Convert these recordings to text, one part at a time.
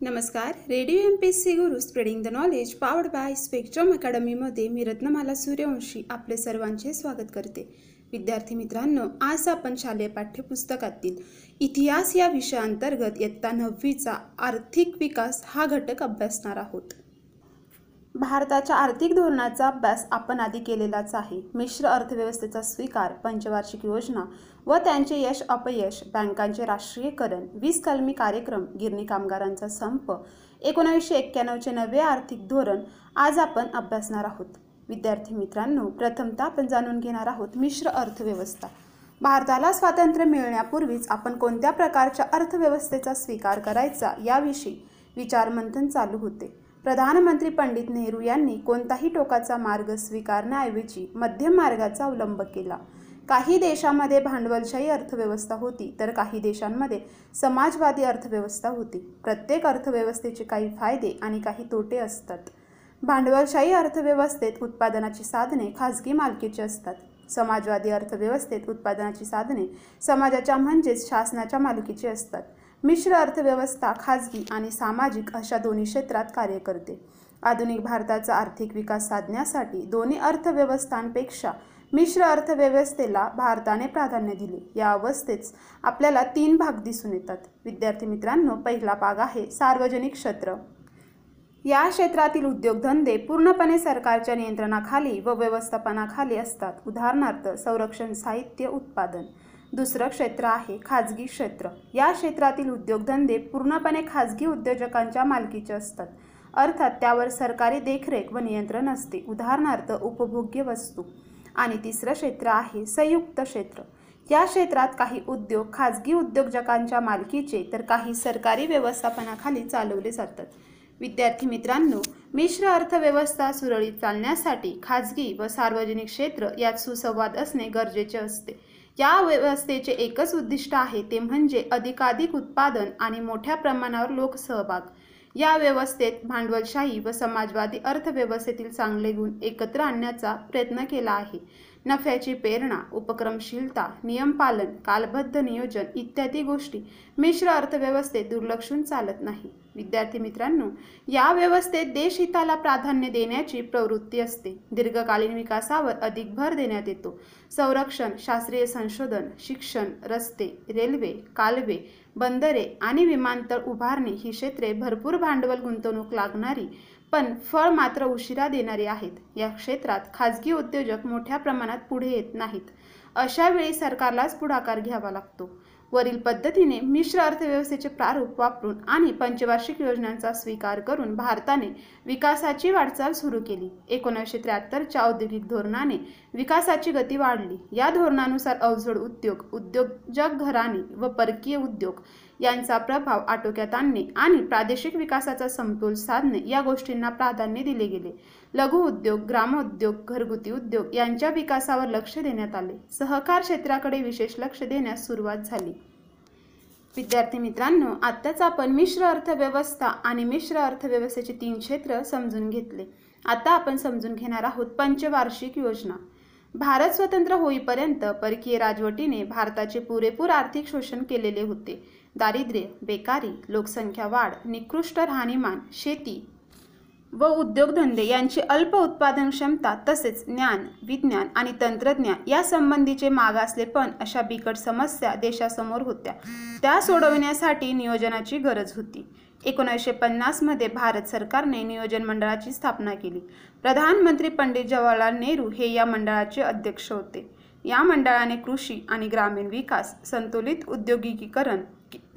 नमस्कार. Radio M P C Guru spreading the knowledge powered by Spectrum अकॅडमीमध्ये मी रत्नमाला सूर्यवंशी आपले सर्वांचे स्वागत करते. विद्यार्थी मित्रांनो आज आपण शालेय पाठ्यपुस्तकातील इतिहास या विषयाअंतर्गत इयत्ता नववीचा आर्थिक विकास हा घटक अभ्यासणार आहोत. भारताच्या आर्थिक धोरणाचा अभ्यास आपण आधी केलेलाच आहे. मिश्र अर्थव्यवस्थेचा स्वीकार पंचवार्षिक योजना व त्यांचे यश अपयश बँकांचे राष्ट्रीयकरण वीस कलमी कार्यक्रम गिरणी कामगारांचा संप एकोणावीसशे एक्क्याण्णवचे नवे आर्थिक धोरण आज आपण अभ्यासणार आहोत. विद्यार्थी मित्रांनो प्रथमतः आपण जाणून घेणार आहोत मिश्र अर्थव्यवस्था. भारताला स्वातंत्र्य मिळण्यापूर्वीच आपण कोणत्या प्रकारच्या अर्थव्यवस्थेचा स्वीकार करायचा याविषयी विचारमंथन चालू होते. प्रधानमंत्री पंडित नेहरू यांनी कोणताही टोकाचा मार्ग स्वीकारण्याऐवजी मध्यम मार्गाचा अवलंब केला. काही देशामध्ये भांडवलशाही अर्थव्यवस्था होती तर काही देशांमध्ये समाजवादी अर्थव्यवस्था होती. प्रत्येक अर्थव्यवस्थेचे काही फायदे आणि काही तोटे असतात. भांडवलशाही अर्थव्यवस्थेत उत्पादनाची साधने खाजगी मालकीची असतात. समाजवादी अर्थव्यवस्थेत उत्पादनाची साधने समाजाच्या म्हणजेच शासनाच्या मालकीची असतात. मिश्र अर्थव्यवस्था खाजगी आणि सामाजिक अशा दोन्ही क्षेत्रात कार्य करते. आधुनिक भारताचा आर्थिक विकास साधण्यासाठी दोन्ही अर्थव्यवस्थांपेक्षा मिश्र अर्थव्यवस्थेला भारताने प्राधान्य दिले. या अवस्थेत आपल्याला तीन भाग दिसून येतात. विद्यार्थी मित्रांनो पहिला भाग आहे सार्वजनिक क्षेत्र. या क्षेत्रातील उद्योगधंदे पूर्णपणे सरकारच्या नियंत्रणाखाली व व्यवस्थापनाखाली असतात. उदाहरणार्थ संरक्षण साहित्य उत्पादन. दुसरं क्षेत्र आहे खाजगी क्षेत्र. या क्षेत्रातील उद्योगधंदे पूर्णपणे खाजगी उद्योजकांच्या मालकीचे असतात. अर्थात त्यावर सरकारी देखरेख व नियंत्रण असते. उदाहरणार्थ उपभोग्य वस्तू. आणि तिसरं क्षेत्र आहे संयुक्त क्षेत्र. या क्षेत्रात काही उद्योग खाजगी उद्योजकांच्या मालकीचे तर काही सरकारी व्यवस्थापनाखाली चालवले जातात. विद्यार्थी मित्रांनो मिश्र अर्थव्यवस्था सुरळीत चालण्यासाठी खाजगी व सार्वजनिक क्षेत्र यात सुसंवाद असणे गरजेचे असते. या व्यवस्थेचे एकच उद्दिष्ट आहे ते म्हणजे अधिकाधिक उत्पादन आणि मोठ्या प्रमाणावर लोकसहभाग. या व्यवस्थेत भांडवलशाही व समाजवादी अर्थव्यवस्थेतील चांगले गुण एकत्र आणण्याचा प्रयत्न केला आहे. नफ्याची प्रेरणा उपक्रमशीलता नियमपालन कालबद्ध नियोजन इत्यादी गोष्टी मिश्र अर्थव्यवस्थेत दुर्लक्षून चालत नाही. विद्यार्थी मित्रांनो या व्यवस्थेत देशहिताला प्राधान्य देण्याची प्रवृत्ती असते. दीर्घकालीन विकासावर अधिक भर देण्यात येतो. संरक्षण शास्त्रीय संशोधन शिक्षण रस्ते रेल्वे कालवे बंदरे आणि विमानतळ उभारणी ही क्षेत्रे भरपूर भांडवल गुंतवणूक लागणारी पण फळ मात्र उशिरा देणारे आहेत. या क्षेत्रात खाजगी उद्योजक मोठ्या प्रमाणात पुढे येत नाहीत. अशा वेळी सरकारलाच पुढाकार घ्यावा लागतो. वरील पद्धतीने मिश्र अर्थव्यवस्थेचे प्रारूप वापरून आणि पंचवार्षिक योजनांचा स्वीकार करून भारताने विकासाची वाटचाल सुरू केली. एकोणीसशे त्र्याहत्तरच्या औद्योगिक धोरणाने विकासाची गती वाढली. या धोरणानुसार अवजड उद्योग उद्योजक घराणे व परकीय उद्योग यांचा प्रभाव आटोक्यात आणणे आणि प्रादेशिक विकासाचा समतोल साधणे या गोष्टींना प्राधान्य दिले गेले. लघु उद्योग ग्रामोद्योग घरगुती उद्योग यांच्या विकासावर लक्ष देण्यात आले. सहकार क्षेत्राकडे विशेष लक्ष देण्यास सुरुवात झाली. विद्यार्थी मित्रांनो आत्ताच आपण मिश्र अर्थव्यवस्था आणि मिश्र अर्थव्यवस्थेचे तीन क्षेत्र समजून घेतले. आता आपण समजून घेणार आहोत पंचवार्षिक योजना. भारत स्वतंत्र होईपर्यंत परकीय राजवटीने भारताचे पुरेपूर आर्थिक शोषण केलेले होते. दारिद्र्य बेकारी लोकसंख्या वाढ निकृष्ट राहणीमान शेती व उद्योगधंदे यांची अल्प उत्पादन क्षमता तसेच ज्ञान विज्ञान आणि तंत्रज्ञान यासंबंधीचे मागासलेपण अशा बिकट समस्या देशासमोर होत्या. त्या सोडविण्यासाठी नियोजनाची गरज होती. एकोणीसशे पन्नासमध्ये भारत सरकारने नियोजन मंडळाची स्थापना केली. प्रधानमंत्री पंडित जवाहरलाल नेहरू हे या मंडळाचे अध्यक्ष होते. या मंडळाने कृषी आणि ग्रामीण विकास संतुलित औद्योगिकीकरण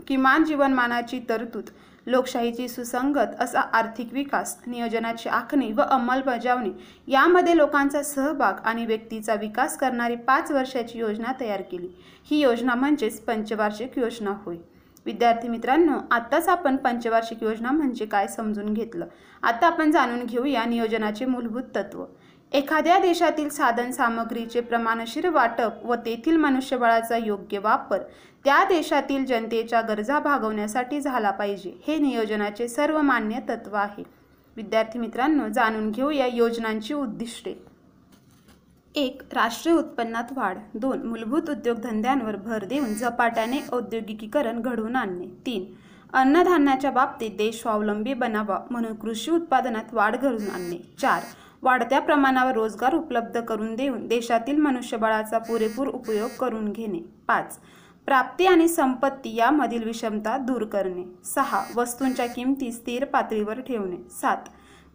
किमान जीवनमानाची तरतूद लोकशाहीची सुसंगत असा आर्थिक विकास नियोजनाची आखणी व अंमलबजावणी यामध्ये लोकांचा सहभाग आणि व्यक्तीचा विकास करणारी पाच वर्षाची योजना तयार केली. ही योजना म्हणजेच पंचवार्षिक योजना होय. विद्यार्थी मित्रांनो आत्ताच आपण पंचवार्षिक योजना म्हणजे काय समजून घेतलं? आता आपण जाणून घेऊया नियोजनाचे मूलभूत तत्व. एखाद्या देशातील साधन सामग्रीचे प्रमाणशीर वाटप व तेथील मनुष्यबळाचा योग्य वापर त्या देशातील जनतेच्या गरजा भागवण्यासाठी झाला पाहिजे हे नियोजनाचे सर्वमान्य तत्व आहे. विद्यार्थी मित्रांनो जाणून घेऊया योजनांची उद्दिष्टे. एक राष्ट्रीय उत्पन्नात वाढ. दोन मूलभूत उद्योगधंद्यांवर भर देऊन झपाट्याने औद्योगिकीकरण घडवून आणणे. तीन अन्नधान्याच्या बाबतीत देश स्वावलंबी बनावा म्हणून कृषी उत्पादनात वाढ घडवून आणणे. चार वाढत्या प्रमाणावर रोजगार उपलब्ध करून देऊन देशातील मनुष्यबळाचा पुरेपूर उपयोग करून घेणे. पाच. प्राप्ती आणि संपत्ती यामधील विषमता दूर करणे. सहा. वस्तूंच्या किमती स्थिर पातळीवर ठेवणे. सात.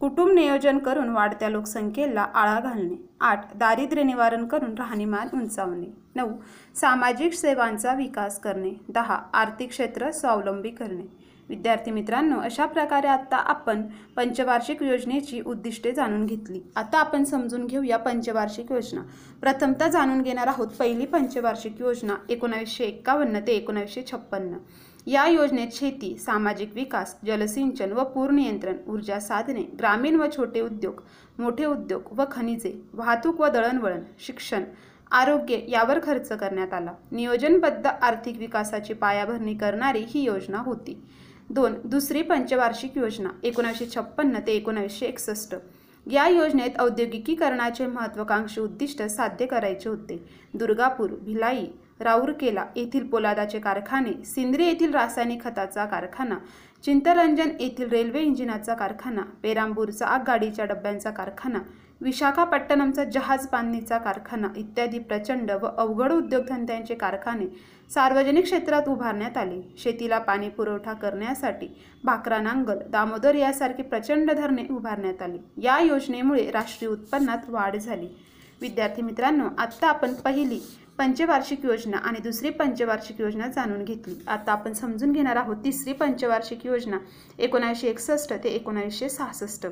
कुटुंब नियोजन करून वाढत्या लोकसंख्येला आळा घालणे. आठ. दारिद्र्य निवारण करून राहणीमान उंचावणे. नऊ. सामाजिक सेवांचा विकास करणे. दहा. आर्थिक क्षेत्र स्वावलंबी करणे. विद्यार्थी मित्रांनो अशा प्रकारे आत्ता आपण पंचवार्षिक योजनेची उद्दिष्टे जाणून घेतली. आता आपण समजून घेऊया पंचवार्षिक योजना. प्रथमतः जाणून घेणार आहोत पहिली पंचवार्षिक योजना एकोणावीसशे एक्कावन्न ते एकोणावीसशे छप्पन्न. या योजनेत शेती सामाजिक विकास जलसिंचन व पूर नियंत्रण ऊर्जा साधने ग्रामीण व छोटे उद्योग मोठे उद्योग व खनिजे वाहतूक व दळणवळण शिक्षण आरोग्य यावर खर्च करण्यात आला. नियोजनबद्ध आर्थिक विकासाची पायाभरणी करणारी ही योजना होती. दोन दुसरी पंचवार्षिक योजना एकोणावीसशे छप्पन्न ते एकोणावीसशे एकसष्ट. या योजनेत औद्योगिकीकरणाचे महत्त्वाकांक्षी उद्दिष्ट साध्य करायचे होते. दुर्गापूर भिलाई राऊरकेला येथील पोलादाचे कारखाने सिंद्री येथील रासायनिक खताचा कारखाना चिंतरंजन येथील रेल्वे इंजिनाचा कारखाना पेरांबूरचा आगगाडीच्या डब्यांचा कारखाना विशाखापट्टणमचा जहाज बांधणीचा कारखाना इत्यादी प्रचंड व अवघड उद्योगधंद्यांचे कारखाने सार्वजनिक क्षेत्रात उभारण्यात आले. शेतीला पाणी पुरवठा करण्यासाठी भाकरा नांगल दामोदर यासारखी प्रचंड धरणे उभारण्यात आली. या योजनेमुळे राष्ट्रीय उत्पन्नात वाढ झाली. विद्यार्थी मित्रांनो आत्ता आपण पहिली पंचवार्षिक योजना आणि दुसरी पंचवार्षिक योजना जाणून घेतली. आता आपण समजून घेणार आहोत तिसरी पंचवार्षिक योजना एकोणीसशे एकसष्ट ते एकोणीसशे सहासष्ट.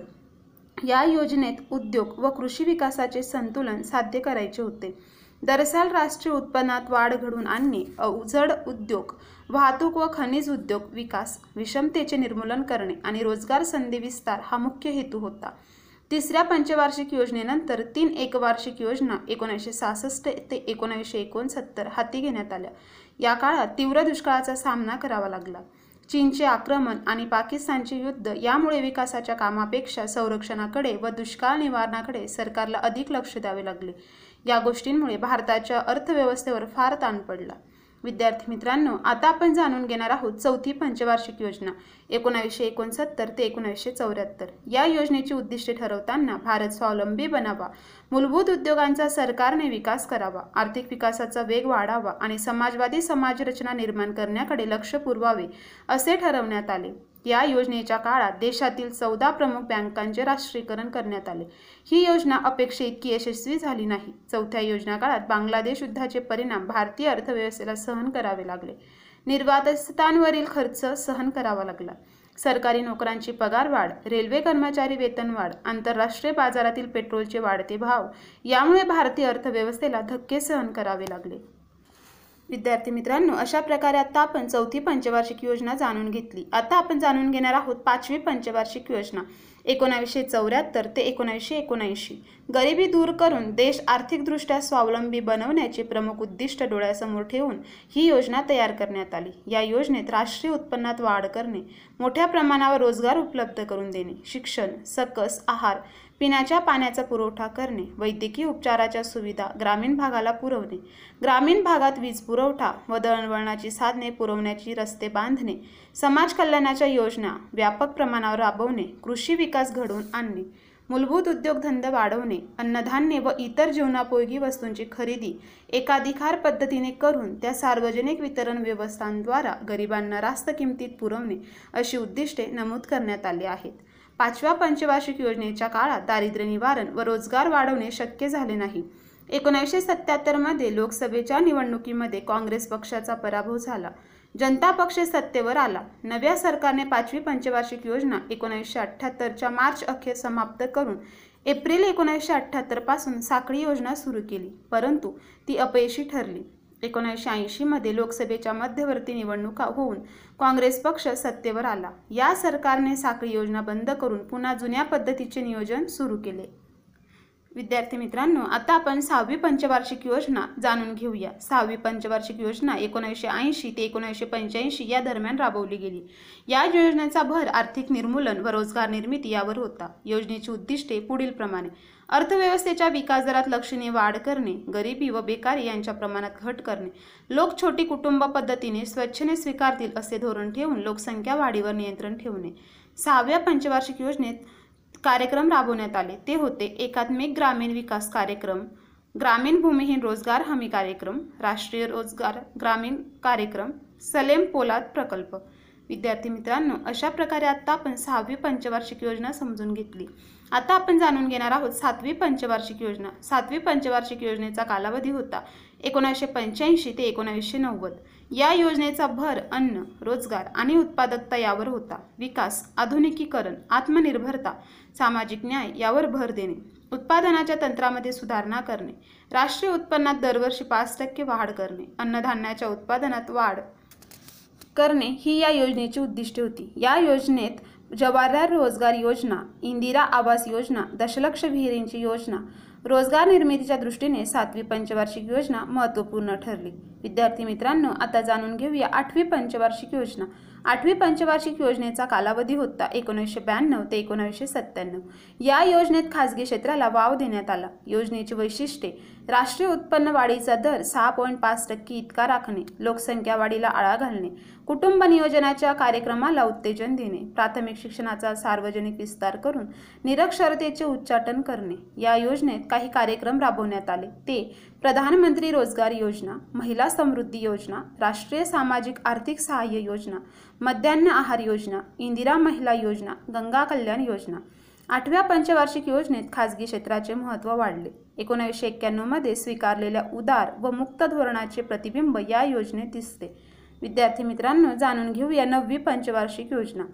या योजनेत उद्योग व कृषी विकासाचे संतुलन साध्य करायचे होते. दरसाल राष्ट्रीय उत्पन्नात वाढ घडवून आणणे अवजड उद्योग वाहतूक व खनिज उद्योग विकास विषमतेचे निर्मूलन करणे आणि रोजगार संधी विस्तार हा मुख्य हेतू होता. तिसऱ्या पंचवार्षिक योजनेनंतर तीन एकवार्षिक योजना एकोणीसशे सहासष्ट ते एकोणीसशे एकोणसत्तर हाती घेण्यात आल्या. या काळात तीव्र दुष्काळाचा सामना करावा लागला. चीनचे आक्रमण आणि पाकिस्तानचे युद्ध यामुळे विकासाच्या कामापेक्षा संरक्षणाकडे व दुष्काळ निवारणाकडे सरकारला अधिक लक्ष द्यावे लागले. या गोष्टींमुळे भारताच्या अर्थव्यवस्थेवर फार ताण पडला. विद्यार्थी मित्रांनो आता आपण जाणून घेणार आहोत चौथी पंचवार्षिक योजना. एकोणावीसशे एकोणसत्तर ते एकोणावीसशे चौऱ्याहत्तर. या योजनेची उद्दिष्टे ठरवताना भारत स्वावलंबी बनावा. मूलभूत उद्योगांचा सरकारने विकास करावा आर्थिक विकासाचा वेग वाढावा आणि समाजवादी समाजरचना निर्माण करण्याकडे लक्ष पुरवावे असे ठरवण्यात आले. या योजनेच्या काळात देशातील चौदा प्रमुख बँकांचे राष्ट्रीयकरण करण्यात आले. ही योजना अपेक्षे इतकी यशस्वी झाली नाही. चौथ्या योजना काळात बांगलादेश युद्धाचे परिणाम भारतीय अर्थव्यवस्थेला सहन करावे लागले. निर्वातस्थांवरील खर्च सहन करावा लागला. सरकारी नोकरांची पगारवाढ रेल्वे कर्मचारी वेतनवाढ आंतरराष्ट्रीय बाजारातील पेट्रोलचे वाढते भाव यामुळे भारतीय अर्थव्यवस्थेला धक्के सहन करावे लागले. विद्यार्थी मित्रांनो अशा प्रकारे आता आपण चौथी पंचवार्षिक योजना जाणून घेतली. आता आपण जाणून घेणार आहोत पाचवी पंचवार्षिक योजना. एकोणावीसशे चौऱ्याहत्तर ते एकोणावीसशे एकोणऐंशी. गरिबी दूर करून देश आर्थिकदृष्ट्या स्वावलंबी बनवण्याचे प्रमुख उद्दिष्ट डोळ्यासमोर ठेवून ही योजना तयार करण्यात आली. या योजनेत राष्ट्रीय उत्पन्नात वाढ करणे मोठ्या प्रमाणावर रोजगार उपलब्ध करून देणे शिक्षण सकस आहार पिण्याच्या पाण्याचा पुरवठा करणे वैद्यकीय उपचाराच्या सुविधा ग्रामीण भागाला पुरवणे ग्रामीण भागात वीज पुरवठा व दळणवळणाची साधने पुरवण्याची रस्ते बांधणे समाज कल्याणाच्या योजना व्यापक प्रमाणावर राबवणे कृषी विकास घडवून आणणे मूलभूत उद्योगधंदे वाढवणे अन्नधान्य व इतर जीवनापयोगी वस्तूंची खरेदी एकाधिकार पद्धतीने करून त्या सार्वजनिक वितरण व्यवस्थांद्वारा गरिबांना रास्त किमतीत पुरवणे अशी उद्दिष्टे नमूद करण्यात आली आहेत. पाचव्या पंचवार्षिक योजनेच्या काळात दारिद्र्य निवारण व रोजगार वाढवणे शक्य झाले नाही. एकोणीसशे सत्याहत्तरमध्ये लोकसभेच्या निवडणुकीमध्ये काँग्रेस पक्षाचा पराभव झाला. जनता पक्ष सत्तेवर आला. नव्या सरकारने पाचवी पंचवार्षिक योजना एकोणीसशे अठ्ठ्याहत्तरच्या मार्च अखेर समाप्त करून एप्रिल एकोणीसशे अठ्ठ्याहत्तरपासून साखळी योजना सुरू केली परंतु ती अपयशी ठरली. एकोणीसशे ऐंशीमध्ये लोकसभेच्या मध्यवर्ती निवडणुका होऊन काँग्रेस पक्ष सत्तेवर आला. या सरकारने साखळी योजना बंद करून पुन्हा जुन्या पद्धतीचे नियोजन सुरू केले. विद्यार्थी मित्रांनो आता आपण सहावी पंचवार्षिक योजना जाणून घेऊया. सहावी पंचवार्षिक योजना एकोणीसशे ऐंशी ते एकोणीसशे पंच्याऐंशी या दरम्यान राबवली गेली. या योजनेचा भर आर्थिक निर्मूलन व रोजगार निर्मिती यावर होता. योजनेची उद्दिष्टे पुढील प्रमाणे अर्थव्यवस्थेच्या विकास दरात लक्षणीय वाढ करणे गरिबी व बेकारी यांच्या प्रमाणात घट करणे. लोक छोटी कुटुंब पद्धतीने स्वच्छने स्वीकारतील असे धोरण ठेवून लोकसंख्या वाढीवर नियंत्रण ठेवणे. सहाव्या पंचवार्षिक योजनेत कार्यक्रम राबवण्यात आले. ते होते एकात्मिक ग्रामीण विकास कार्यक्रम ग्रामीण भूमिहीन रोजगार हमी कार्यक्रम राष्ट्रीय रोजगार ग्रामीण कार्यक्रम सलेम पोलाद प्रकल्प. विद्यार्थी मित्रांनो अशा प्रकारे आत्ता आपण सहावी पंचवार्षिक योजना समजून घेतली. आता आपण जाणून घेणार आहोत सातवी पंचवार्षिक योजना. सातवी पंचवार्षिक योजनेचा कालावधी होता एकोणीसशे पंच्याऐंशी ते एकोणावीसशे नव्वद. या योजनेचा भर अन्न रोजगार आणि उत्पादकता यावर होता. विकास आधुनिकीकरण आत्मनिर्भरता सामाजिक न्याय यावर भर देणे उत्पादनाच्या तंत्रामध्ये सुधारणा करणे राष्ट्रीय उत्पन्नात दरवर्षी पाच टक्के वाढ करणे अन्नधान्याच्या उत्पादनात वाढ करणे ही या योजनेची उद्दिष्टे होती. या योजनेत जवाहरलाल रोजगार योजना इंदिरा आवास योजना दशलक्ष विहिरींची योजना रोजगार निर्मितीच्या दृष्टीने सातवी पंचवार्षिक योजना महत्त्वपूर्ण ठरली. विद्यार्थी मित्रांनो आता जाणून घेऊया आठवी पंचवार्षिक योजना. आठवी पंचवार्षिक योजनेचा कालावधी होता एकोणीसशे ब्याण्णव ते एकोणीसशे सत्त्याण्णव. या योजनेत खासगी क्षेत्राला वाव देण्यात आला. योजनेची वैशिष्ट्ये राष्ट्रीय उत्पन्न वाढीचा दर सहा पॉईंट पाच टक्के इतका राखणे लोकसंख्या वाढीला आळा घालणे कुटुंब नियोजनाच्या कार्यक्रमाला उत्तेजन देणे प्राथमिक शिक्षणाचा सार्वजनिक विस्तार करून निरक्षरतेचे उच्चाटन करणे या योजनेत काही कार्यक्रम राबवण्यात आले. ते प्रधानमंत्री रोजगार योजना महिला समृद्धी योजना राष्ट्रीय सामाजिक आर्थिक सहाय्य योजना मध्यान्ह आहार योजना इंदिरा महिला योजना गंगा कल्याण योजना. आठव्या पंचवार्षिक योजनेत खासगी क्षेत्राचे महत्त्व वाढले. एकोणीसशे एक्क्याण्णवमध्ये स्वीकारलेल्या उदार व मुक्त धोरणाचे प्रतिबिंब या योजनेत दिसते विद्यार्थी मित्रांनो जाणून घेऊया नववी पंचवार्षिक योजना.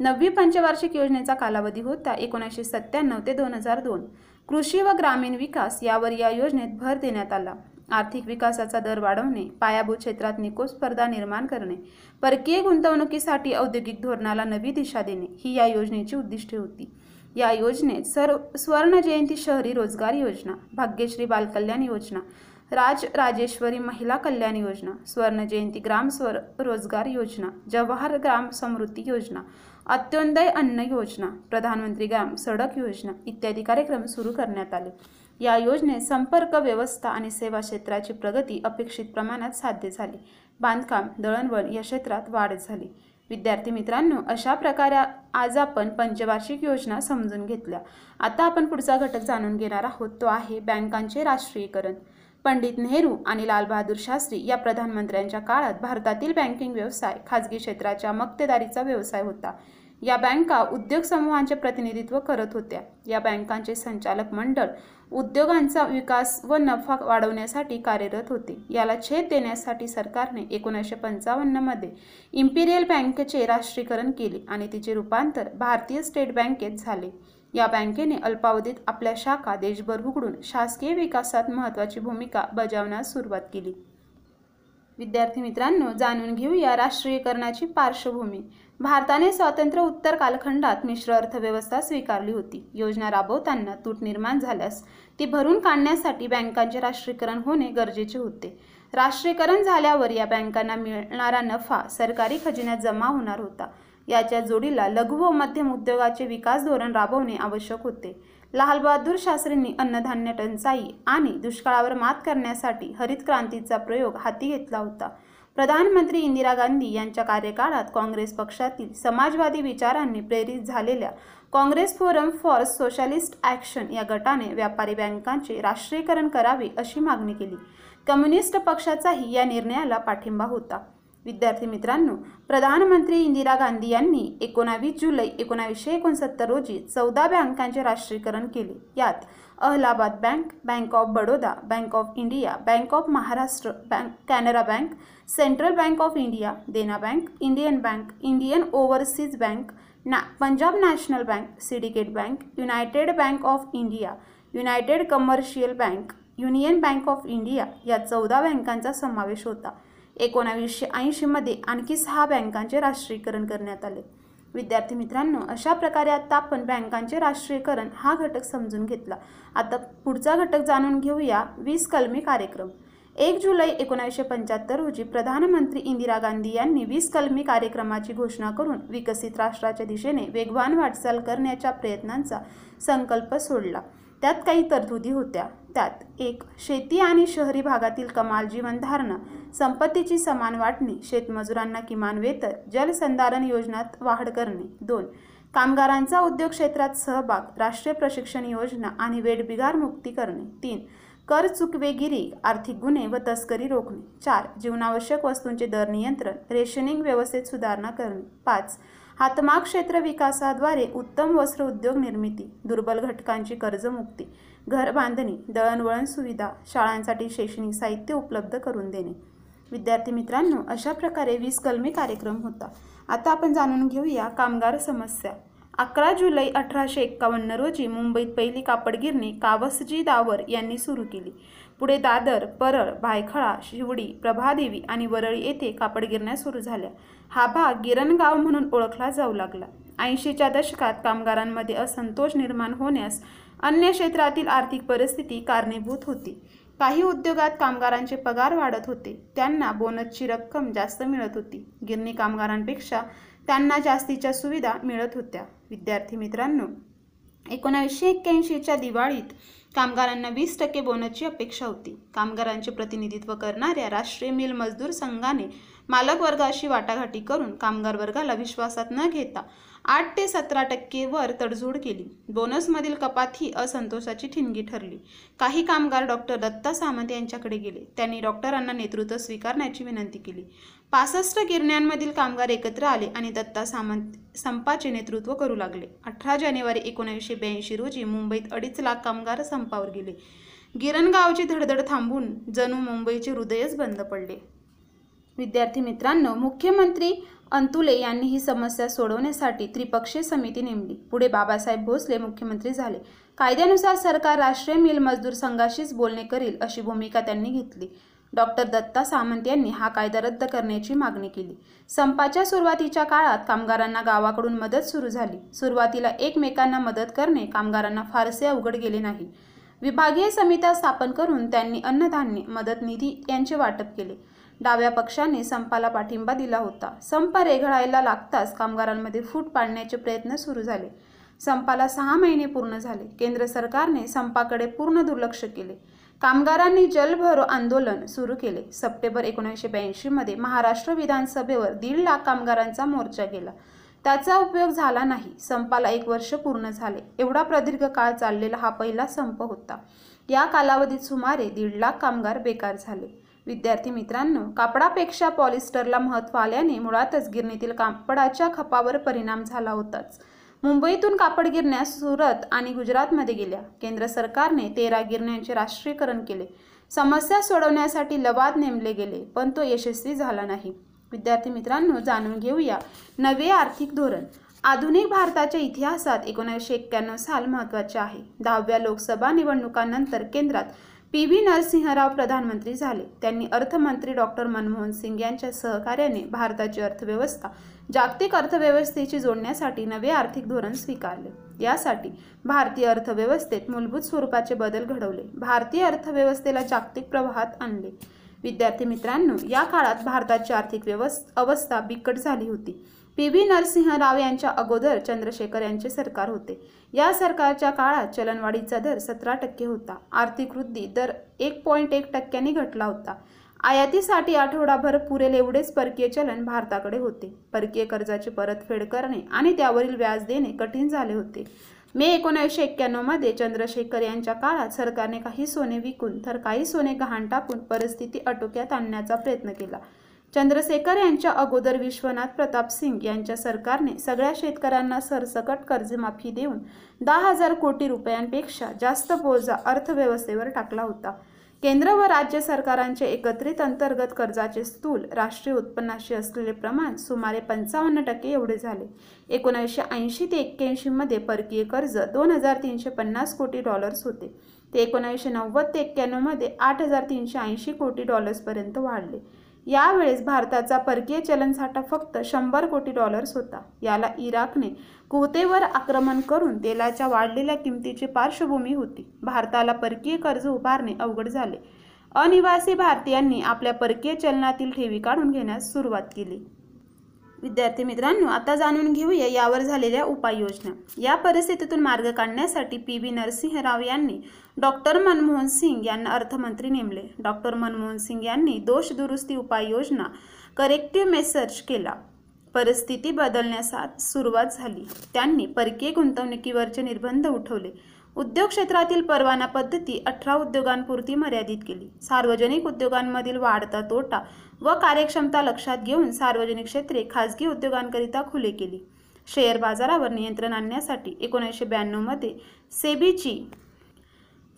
नववी पंचवार्षिक योजनेचा कालावधी होता एकोणीसशे सत्त्याण्णव ते दोन हजार दोन. कृषी व ग्रामीण विकास यावर या योजनेत भर देण्यात आला. आर्थिक विकासाचा दर वाढवणे पायाभूत क्षेत्रात निको स्पर्धा निर्माण करणे परकीय गुंतवणुकीसाठी औद्योगिक धोरणाला नवी दिशा देणे ही या योजनेची उद्दिष्टे होती. या योजनेत सर्व स्वर्ण जयंती शहरी रोजगार योजना भाग्यश्री बालकल्याण योजना राज राजेश्वरी महिला कल्याण योजना स्वर्ण जयंती ग्राम स्वर रोजगार योजना जवाहर ग्राम समृद्धी योजना अत्योदय अन्न योजना प्रधानमंत्री ग्राम सडक योजना इत्यादी कार्यक्रम सुरू करण्यात आले. या योजनेत संपर्क व्यवस्था आणि सेवा क्षेत्राची प्रगती अपेक्षित प्रमाणात साध्य झाली. बांधकाम दळणवळण या क्षेत्रात वाढ झाली. विद्यार्थी मित्रांनो अशा प्रकारे आज आपण पंचवार्षिक योजना समजून घेतल्या. आता आपण पुढचा घटक जाणून घेणार आहोत. तो आहे बँकांचे राष्ट्रीयकरण. पंडित नेहरू आणि लालबहादूर शास्त्री या प्रधानमंत्र्यांच्या काळात भारतातील बँकिंग व्यवसाय खाजगी क्षेत्राच्या मक्तेदारीचा व्यवसाय होता. या बँका उद्योग समूहांचे प्रतिनिधित्व करत होत्या. या बँकांचे संचालक मंडळ उद्योगांचा विकास व नफा वाढवण्यासाठी कार्यरत होते. याला छेद देण्यासाठी सरकारने एकोणीसशे पंचावन्नमध्ये इम्पिरियल बँकेचे राष्ट्रीयकरण केले आणि तिचे रूपांतर भारतीय स्टेट बँकेत झाले. या बँकेने अल्पावधीत आपल्या शाखा देशभर उघडून शासकीय विकासात महत्त्वाची भूमिका बजावण्यास सुरुवात केली. विद्यार्थी मित्रांनो जाणून घेऊया राष्ट्रीयकरणाची पार्श्वभूमी. भारताने स्वातंत्र्य उत्तर कालखंडात मिश्र अर्थव्यवस्था स्वीकारली होती. योजना राबवताना तूट निर्माण झाल्यास ती भरून काढण्यासाठी बँकांचे राष्ट्रीयकरण होणे गरजेचे होते. राष्ट्रीयकरण झाल्यावर या बँकांना मिळणारा नफा सरकारी खजिन्यात जमा होणार होता. याच्या जोडीला लघु व मध्यम उद्योगाचे विकास धोरण राबवणे आवश्यक होते. लालबहादूर शास्त्रींनी अन्नधान्य टंचाई आणि दुष्काळावर मात करण्यासाठी हरित क्रांतीचा प्रयोग हाती घेतला होता. प्रधानमंत्री इंदिरा गांधी यांच्या कार्यकाळात काँग्रेस पक्षातील समाजवादी विचारांनी प्रेरित झालेल्या Congress Forum for Socialist Action या गटाने व्यापारी बँकांचे राष्ट्रीयकरण करावे अशी मागणी केली. कम्युनिस्ट पक्षाचाही या निर्णयाला पाठिंबा होता. विद्यार्थी मित्रांनो प्रधानमंत्री इंदिरा गांधी यांनी एकोणावीस जुलै एकोणावीसशे एकोणसत्तर रोजी चौदा बँकांचे राष्ट्रीयकरण केले. यात Allahabad Bank Bank of Baroda Bank of India Bank of Maharashtra Bank Canara Bank Central Bank of India Dena Bank Indian Bank Indian Overseas Bank ना Punjab National Bank Syndicate Bank United Bank of India United Commercial Bank Union Bank of India या चौदा बँकांचा समावेश होता. एकोणावीसशे ऐंशीमध्ये आणखी सहा बँकांचे राष्ट्रीयकरण करण्यात आले. विद्यार्थी मित्रांनो अशा प्रकारे आता आपण बँकांचे राष्ट्रीयकरण हा घटक समजून घेतला. आता पुढचा घटक जाणून घेऊया वीस कलमी कार्यक्रम. एक जुलै एकोणीसशे पंच्याहत्तर रोजी प्रधानमंत्री इंदिरा गांधी यांनी वीस कलमी कार्यक्रमाची घोषणा करून विकसित राष्ट्राच्या दिशेने वेगवान वाटचाल करण्याच्या प्रयत्नांचा संकल्प सोडला. त्यात काही तरतुदी होत्या. त्यात एक शेती आणि शहरी भागातील कमाल जीवनधारणा. संपत्तीची समान वाटणी शेतमजुरांना किमान वेतन जलसंधारण योजनात वाढ करणे. दोन कामगारांचा उद्योग क्षेत्रात सहभाग राष्ट्रीय प्रशिक्षण योजना आणि वेडबिगार मुक्ती करणे. तीन कर चुकवेगिरी आर्थिक गुन्हे व तस्करी रोखणे. चार जीवनावश्यक वस्तूंचे दर नियंत्रण रेशनिंग व्यवस्थेत सुधारणा करणे. पाच हातमाग क्षेत्र विकासाद्वारे उत्तम वस्त्र उद्योग निर्मिती दुर्बल घटकांची कर्जमुक्ती घर बांधणी दळणवळण सुविधा शाळांसाठी शैक्षणिक साहित्य उपलब्ध करून देणे. विद्यार्थी मित्रांनो अशा प्रकारे वीस कलमी कार्यक्रम होता. आता आपण जाणून घेऊया कामगार समस्या. अकरा जुलै अठराशे एक्कावन्न रोजी मुंबईत पहिली कापडगिरणी कावसजी दावर यांनी सुरू केली. पुढे दादर परळ भायखळा शिवडी प्रभादेवी आणि वरळी येथे कापडगिरण्या सुरू झाल्या. हा भाग गिरणगाव म्हणून ओळखला जाऊ लागला. ऐंशीच्या दशकात कामगारांमध्ये असंतोष निर्माण होण्यास अन्य क्षेत्रातील आर्थिक परिस्थिती कारणीभूत होती. काही उद्योगात कामगारांचे पगार वाढत होते. त्यांना बोनसची रक्कम जास्त मिळत होती. गिरणी कामगारांपेक्षा त्यांना जास्तीच्या सुविधा मिळत होत्या. विद्यार्थी मित्रांनो एकोणावीसशे एक्क्याऐंशीच्या दिवाळीत कामगारांना वीस टक्के बोनसची अपेक्षा होती. कामगारांचे प्रतिनिधित्व करणाऱ्या राष्ट्रीय मिल मजदूर संघाने मालक वर्गाशी वाटाघाटी करून कामगार वर्गाला विश्वासात न घेता आठ ते सतरा टक्केवर तडजोड केली. बोनसमधील कपात ही असंतोषाची ठिणगी ठरली. काही कामगार डॉक्टर दत्ता सामंत यांच्याकडे गेले. त्यांनी डॉक्टरांना नेतृत्व स्वीकारण्याची विनंती केली. पासष्ट गिरण्यांमधील कामगार एकत्र आले आणि दत्ता सामंत संपाचे नेतृत्व करू लागले. अठरा जानेवारी एकोणीसशे ब्याऐंशी रोजी मुंबईत अडीच लाख कामगार संपावर गेले. गिरणगावची धडधड थांबून जणू मुंबईचे हृदयच बंद पडले. विद्यार्थी मित्रांनो मुख्यमंत्री अंतुले यांनी ही समस्या सोडवण्यासाठी त्रिपक्षीय समिती नेमली. पुढे बाबासाहेब भोसले मुख्यमंत्री झाले. कायद्यानुसार सरकार राष्ट्रीय मिल मजदूर संघाशीच बोलणे करील अशी भूमिका त्यांनी घेतली. डॉक्टर दत्ता सामंत यांनी हा कायदा रद्द करण्याची मागणी केली. संपाच्या सुरुवातीच्या काळात कामगारांना गावाकडून मदत सुरू झाली. सुरुवातीला एकमेकांना मदत करणे कामगारांना फारसे अवघड गेले नाही. विभागीय समित्या स्थापन करून त्यांनी अन्नधान्य मदत निधी यांचे वाटप केले. डाव्या पक्षाने संपाला पाठिंबा दिला होता. संप रेघळायला लागताच कामगारांमध्ये फूट पाडण्याचे प्रयत्न सुरू झाले. संपाला सहा महिने पूर्ण झाले. केंद्र सरकारने संपाकडे पूर्ण दुर्लक्ष केले. कामगारांनी जलभरो आंदोलन सुरू केले. सप्टेंबर एकोणीसशे ब्याऐंशीमध्ये महाराष्ट्र विधानसभेवर दीड लाख कामगारांचा मोर्चा गेला. त्याचा उपयोग झाला नाही. संपाला एक वर्ष पूर्ण झाले. एवढा प्रदीर्घ काळ चाललेला हा पहिला संप होता. या कालावधीत सुमारे दीड लाख कामगार बेकार झाले. विद्यार्थी मित्रांनो कापडापेक्षा पॉलिस्टरला महत्त्व आल्याने मुळातच गिरणीतील कापडाच्या खपावर परिणाम झाला होताच. मुंबईतून कापड गिरण्या सुरत आणि गुजरातमध्ये गेल्या. केंद्र सरकारने तेरा गिरण्यांचे राष्ट्रीयकरण केले. समस्या सोडवण्यासाठी लवाद नेमले गेले पण तो यशस्वी झाला नाही. विद्यार्थी मित्रांनो जाणून घेऊया नवे आर्थिक धोरण. आधुनिक भारताच्या इतिहासात एकोणीसशे एक्क्याण्णव साल महत्त्वाचे आहे. दहाव्या लोकसभा निवडणुकांनंतर केंद्रात पी व्ही नरसिंहराव प्रधानमंत्री झाले. त्यांनी अर्थमंत्री डॉक्टर मनमोहन सिंग यांच्या सहकार्याने भारताची अर्थव्यवस्था जागतिक अर्थव्यवस्थेची जोडण्यासाठी नवे आर्थिक धोरण स्वीकारले. यासाठी भारतीय अर्थव्यवस्थेत मूलभूत स्वरूपाचे बदल घडवले. भारतीय अर्थव्यवस्थेला जागतिक प्रवाहात आणले. विद्यार्थी मित्रांनो या काळात भारताची आर्थिक व्यवस्था अवस्था बिकट झाली होती. पी व्ही नरसिंहराव यांच्या अगोदर चंद्रशेखर यांचे सरकार होते. या सरकारच्या काळात चलनवाढीचा दर सतरा टक्के होता. आर्थिक वृद्धी दर एक पॉईंट एक टक्क्यांनी घटला होता. आयातीसाठी आठवडाभर पुरेल एवढेच परकीय चलन भारताकडे होते. परकीय कर्जाची परतफेड करणे आणि त्यावरील व्याज देणे कठीण झाले होते. मे एकोणीसशे एक्क्याण्णवमध्ये चंद्रशेखर यांच्या काळात सरकारने काही सोने विकून तर काही सोने गहाण टाकून परिस्थिती आटोक्यात आणण्याचा प्रयत्न केला. चंद्रशेखर यांच्या अगोदर विश्वनाथ प्रताप सिंग यांच्या सरकारने सगळ्या शेतकऱ्यांना सरसकट कर्जमाफी देऊन दहा हजार कोटी रुपयांपेक्षा जास्त बोजा अर्थव्यवस्थेवर टाकला होता. केंद्र व राज्य सरकारांचे एकत्रित अंतर्गत कर्जाचे स्थूल राष्ट्रीय उत्पन्नाशी असलेले प्रमाण सुमारे पंचावन्न टक्के एवढे झाले. एकोणीसशे ऐंशी ते एक्क्याऐंशीमध्ये परकीय कर्ज दोन हजार तीनशे पन्नास कोटी डॉलर्स होते. ते एकोणीसशे नव्वद ते एक्क्याण्णवमध्ये आठ हजार तीनशे ऐंशी कोटी डॉलर्सपर्यंत वाढले. यावेळेस भारताचा परकीय चलनसाठा फक्त शंभर कोटी डॉलर्स होता. याला इराकने कुवतेवर आक्रमण करून तेलाच्या वाढलेल्या किमतीची पार्श्वभूमी होती. भारताला परकीय कर्ज उभारणे अवघड झाले. अनिवासी भारतीयांनी आपल्या परकीय चलनातील ठेवी काढून घेण्यास सुरुवात केली. विद्यार्थी मित्रांनो आता जाणून घेऊया यावर झालेल्या उपाययोजना. या परिस्थितीतून मार्ग काढण्यासाठी पी व्ही नरसिंह राव यांनी डॉक्टर मनमोहन सिंग यांना अर्थमंत्री नेमले. डॉक्टर मनमोहन सिंग यांनी दोष दुरुस्ती उपाययोजना करेक्टिव्ह मेसर्च केला. परिस्थिती बदलण्यास सुरुवात झाली. त्यांनी परकीय गुंतवणुकीवरचे निर्बंध उठवले. उद्योग क्षेत्रातील परवाना पद्धती अठरा उद्योगांपुरती मर्यादित केली. सार्वजनिक उद्योगांमधील वाढता तोटा व कार्यक्षमता लक्षात घेऊन सार्वजनिक क्षेत्रे खाजगी उद्योगांकरिता खुले केली. शेअर बाजारावर नियंत्रण आणण्यासाठी एकोणीसशे ब्याण्णवमध्ये सेबीची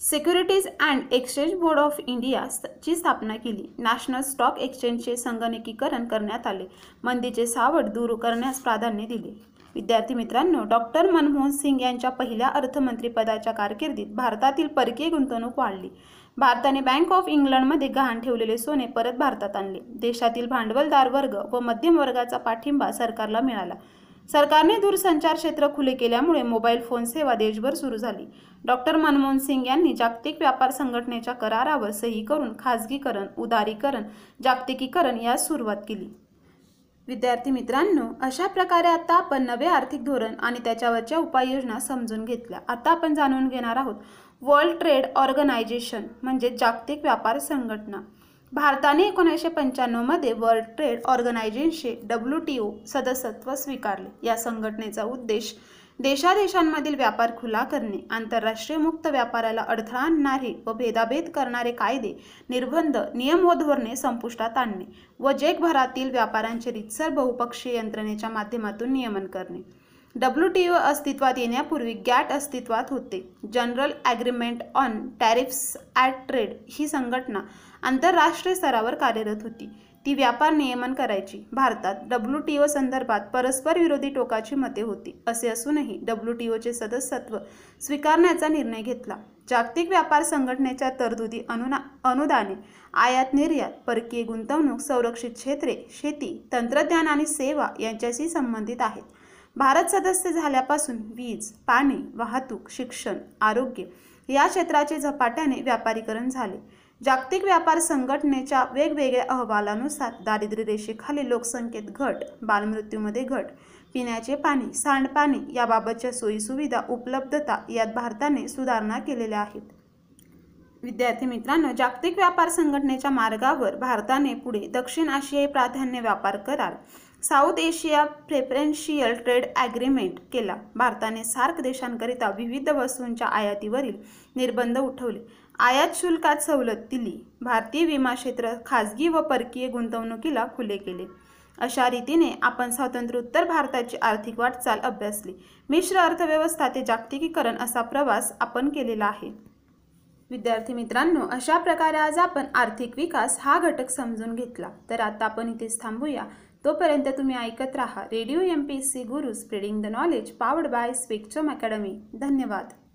Securities and Exchange Board of India ची स्थापना केली. नॅशनल स्टॉक एक्सचेंजचे संगणकीकरण करण्यात आले. मंदीचे सावट दूर करण्यास प्राधान्य दिले. विद्यार्थी मित्रांनो डॉक्टर मनमोहन सिंग यांच्या पहिल्या अर्थमंत्रीपदाच्या कारकिर्दीत भारतातील परकीय गुंतवणूक वाढली. भारताने बँक ऑफ इंग्लंडमध्ये गहाण ठेवलेले सोने परत भारतात आणले. देशातील भांडवलदार वर्ग व मध्यम वर्गाचा पाठिंबा सरकारला मिळाला. सरकारने दूरसंचार क्षेत्र खुले केल्यामुळे मोबाईल फोन सेवा देशभर सुरू झाली. डॉक्टर मनमोहन सिंग यांनी जागतिक व्यापार संघटनेच्या करारावर सही करून खाजगीकरण उदारीकरण जागतिकीकरण यास सुरुवात केली. विद्यार्थी मित्रांनो अशा प्रकारे आता आपण नवे आर्थिक धोरण आणि त्याच्यावरच्या उपाययोजना समजून घेतल्या. आता आपण जाणून घेणार आहोत वर्ल्ड ट्रेड ऑर्गनायझेशन म्हणजे जागतिक व्यापार संघटना. भारताने एकोणीसशे पंच्याण्णवमध्ये वर्ल्ड ट्रेड ऑर्गनायझेशनचे डब्ल्यू टी ओ सदस्यत्व स्वीकारले. या संघटनेचा उद्देश देशादेशांमधील व्यापार खुला करणे आंतरराष्ट्रीय मुक्त व्यापाराला अडथळा आणणारे व भेदाभेद करणारे कायदे निर्बंध नियम व धोरणे संपुष्टात आणणे व जगभरातील व्यापारांचे रितसर बहुपक्षीय यंत्रणेच्या माध्यमातून नियमन करणे. डब्ल्यू टी ओ अस्तित्वात येण्यापूर्वी गॅट अस्तित्वात होते. General agreement on tariffs at trade ही संघटना आंतरराष्ट्रीय स्तरावर कार्यरत होती. ती व्यापार नियमन करायची. भारतात डब्ल्यू टी ओ संदर्भात परस्पर विरोधी टोकाची मते होती. असे असूनही डब्ल्यू टी ओचे सदस्यत्व स्वीकारण्याचा निर्णय घेतला. जागतिक व्यापार संघटनेच्या तरतुदी अनुना अनुदाने आयात निर्यात परकीय गुंतवणूक संरक्षित क्षेत्रे शेती तंत्रज्ञान आणि सेवा यांच्याशी संबंधित आहेत. भारत सदस्य झाल्यापासून वीज पाणी वाहतूक शिक्षण आरोग्य या क्षेत्राचे झपाट्याने व्यापारीकरण झाले. जागतिक व्यापार संघटनेच्या वेगवेगळ्या अहवालानुसार दारिद्र्य रेषेखाली लोकसंख्येत घट बालमृत्यूमध्ये घट पिण्याचे पाणी सांडपाणी याबाबतच्या सोयीसुविधा उपलब्धता यात भारताने सुधारणा केलेल्या आहेत. विद्यार्थी मित्रांनो जागतिक व्यापार संघटनेच्या मार्गावर भारताने पुढे दक्षिण आशियाई प्राधान्य व्यापार करार South Asia Preferential Trade Agreement केला. भारताने सार्क देशांकरिता विविध वस्तूंच्या आयातीवरील निर्बंध उठवले. आयात शुल्कात सवलत दिली. भारतीय विमा क्षेत्र खाजगी व परकीय गुंतवणुकीला खुले केले. अशा रीतीने आपण स्वातंत्र्योत्तर भारताची आर्थिक वाटचाल अभ्यासली. मिश्र अर्थव्यवस्था ते जागतिकीकरण असा प्रवास आपण केलेला आहे. विद्यार्थी मित्रांनो अशा प्रकारे आज आपण आर्थिक विकास हा घटक समजून घेतला. तर आता आपण इथेच थांबूया. तोपर्यंत तुम्ही ऐकत राहा radio M P C Guru spreading the knowledge powered by Spectrum Academy धन्यवाद.